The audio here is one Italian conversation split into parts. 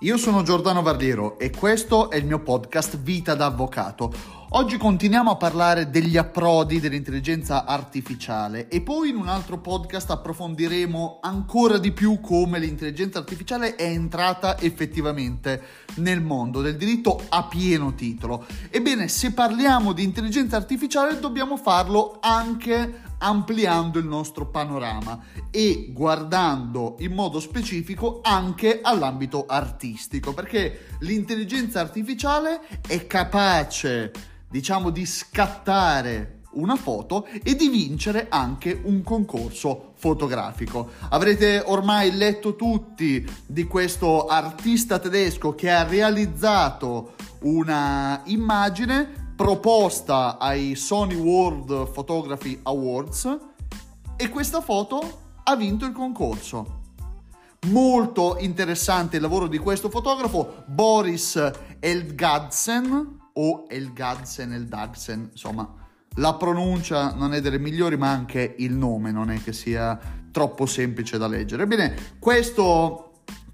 Io sono Giordano Vardiero e questo è il mio podcast Vita da Avvocato. Oggi continuiamo a parlare degli approdi dell'intelligenza artificiale e poi in un altro podcast approfondiremo ancora di più come l'intelligenza artificiale è entrata effettivamente nel mondo del diritto a pieno titolo. Ebbene, se parliamo di intelligenza artificiale dobbiamo farlo anche ampliando il nostro panorama e guardando in modo specifico anche all'ambito artistico, perché l'intelligenza artificiale è capace, diciamo, di scattare una foto e di vincere anche un concorso fotografico. Avrete ormai letto tutti di questo artista tedesco che ha realizzato una immagine proposta ai Sony World Photography Awards e questa foto ha vinto il concorso. Molto interessante il lavoro di questo fotografo, Boris Eldgadsen o Elgadsen, Eldagsen, insomma, la pronuncia non è delle migliori, ma anche il nome non è che sia troppo semplice da leggere. Ebbene, questo,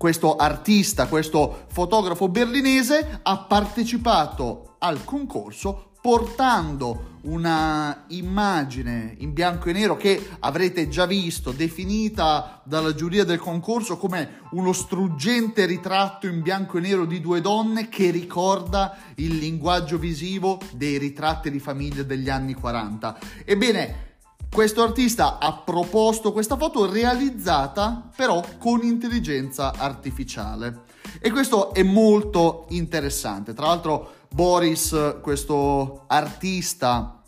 questo artista, questo fotografo berlinese ha partecipato al concorso portando una immagine in bianco e nero che avrete già visto, definita dalla giuria del concorso come uno struggente ritratto in bianco e nero di due donne che ricorda il linguaggio visivo dei ritratti di famiglia degli anni 40. Ebbene, questo artista ha proposto questa foto realizzata però con intelligenza artificiale e questo è molto interessante. Tra l'altro Boris, questo artista,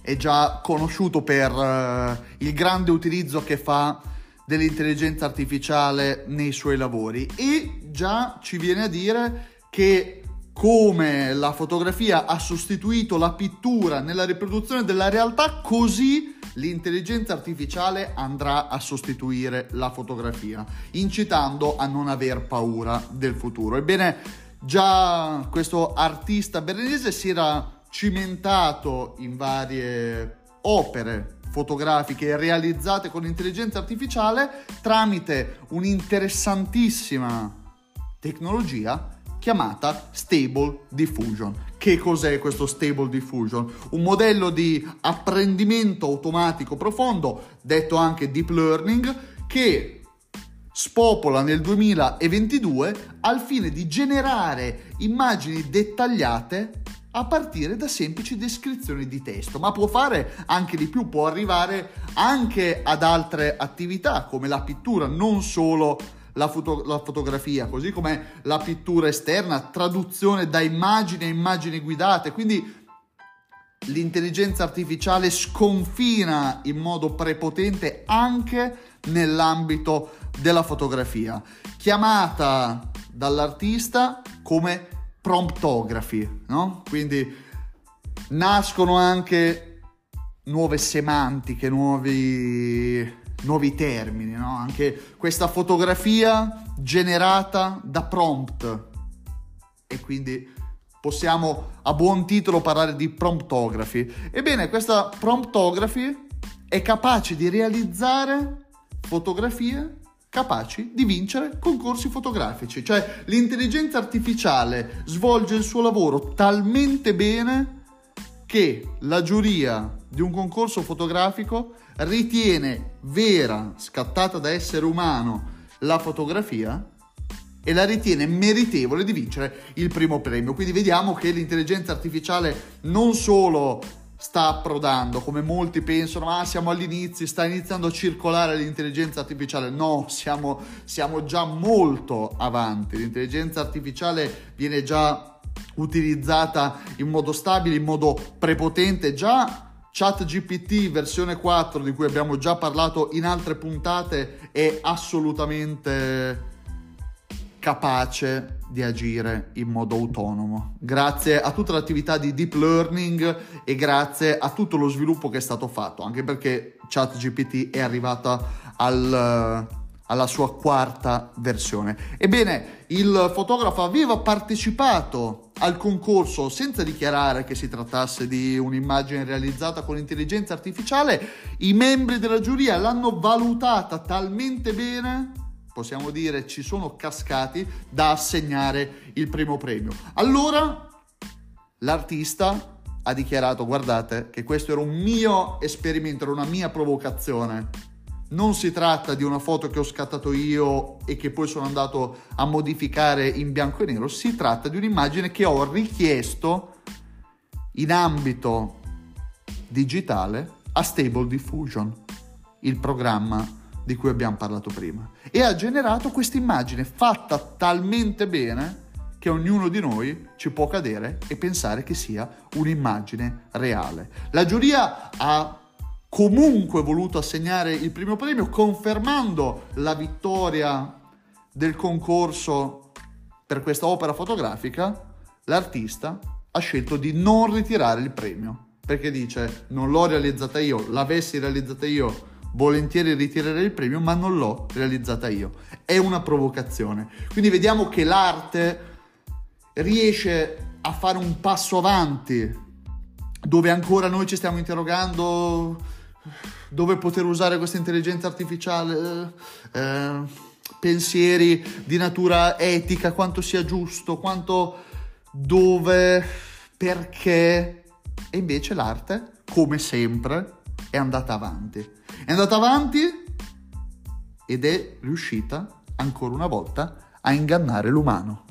è già conosciuto per uh, il grande utilizzo che fa dell'intelligenza artificiale nei suoi lavori e già ci viene a dire che come la fotografia ha sostituito la pittura nella riproduzione della realtà, così l'intelligenza artificiale andrà a sostituire la fotografia, incitando a non aver paura del futuro. Ebbene, Già questo artista berlinese si era cimentato in varie opere fotografiche realizzate con intelligenza artificiale tramite un'interessantissima tecnologia chiamata Stable Diffusion. Che cos'è questo Stable Diffusion? Un modello di apprendimento automatico profondo, detto anche deep learning, che spopola nel 2022 al fine di generare immagini dettagliate a partire da semplici descrizioni di testo, ma può fare anche di più, può arrivare anche ad altre attività come la pittura, non solo la, foto- la fotografia, così come la pittura esterna, traduzione da immagini a immagini guidate, quindi l'intelligenza artificiale sconfina in modo prepotente anche nell'ambito della fotografia, chiamata dall'artista come promptography, no? Quindi nascono anche nuove semantiche, nuovi, nuovi termini, no? Anche questa fotografia generata da prompt e quindi possiamo a buon titolo parlare di promptography. Ebbene, questa promptography è capace di realizzare fotografie capaci di vincere concorsi fotografici. Cioè l'intelligenza artificiale svolge il suo lavoro talmente bene che la giuria di un concorso fotografico ritiene vera, scattata da essere umano, la fotografia e la ritiene meritevole di vincere il primo premio. Quindi vediamo che l'intelligenza artificiale non solo sta approdando, come molti pensano, ah, siamo all'inizio, sta iniziando a circolare l'intelligenza artificiale. No, siamo, siamo già molto avanti. L'intelligenza artificiale viene già utilizzata in modo stabile, in modo prepotente. Già ChatGPT versione 4, di cui abbiamo già parlato in altre puntate, è assolutamente capace di agire in modo autonomo. Grazie a tutta l'attività di deep learning e grazie a tutto lo sviluppo che è stato fatto, anche perché ChatGPT è arrivata al, alla sua quarta versione. Ebbene, il fotografo aveva partecipato al concorso senza dichiarare che si trattasse di un'immagine realizzata con intelligenza artificiale. I membri della giuria l'hanno valutata talmente bene possiamo dire, ci sono cascati da assegnare il primo premio. Allora l'artista ha dichiarato, guardate, che questo era un mio esperimento, era una mia provocazione. Non si tratta di una foto che ho scattato io e che poi sono andato a modificare in bianco e nero, si tratta di un'immagine che ho richiesto in ambito digitale a Stable Diffusion, il programma di cui abbiamo parlato prima, e ha generato questa immagine fatta talmente bene che ognuno di noi ci può cadere e pensare che sia un'immagine reale. La giuria ha comunque voluto assegnare il primo premio confermando la vittoria del concorso per questa opera fotografica, l'artista ha scelto di non ritirare il premio perché dice non l'ho realizzata io, l'avessi realizzata io volentieri ritirerei il premio, ma non l'ho realizzata io. È una provocazione. Quindi vediamo che l'arte riesce a fare un passo avanti dove ancora noi ci stiamo interrogando dove poter usare questa intelligenza artificiale, eh, pensieri di natura etica, quanto sia giusto, quanto dove, perché e invece l'arte, come sempre, è andata avanti. È andata avanti ed è riuscita, ancora una volta, a ingannare l'umano.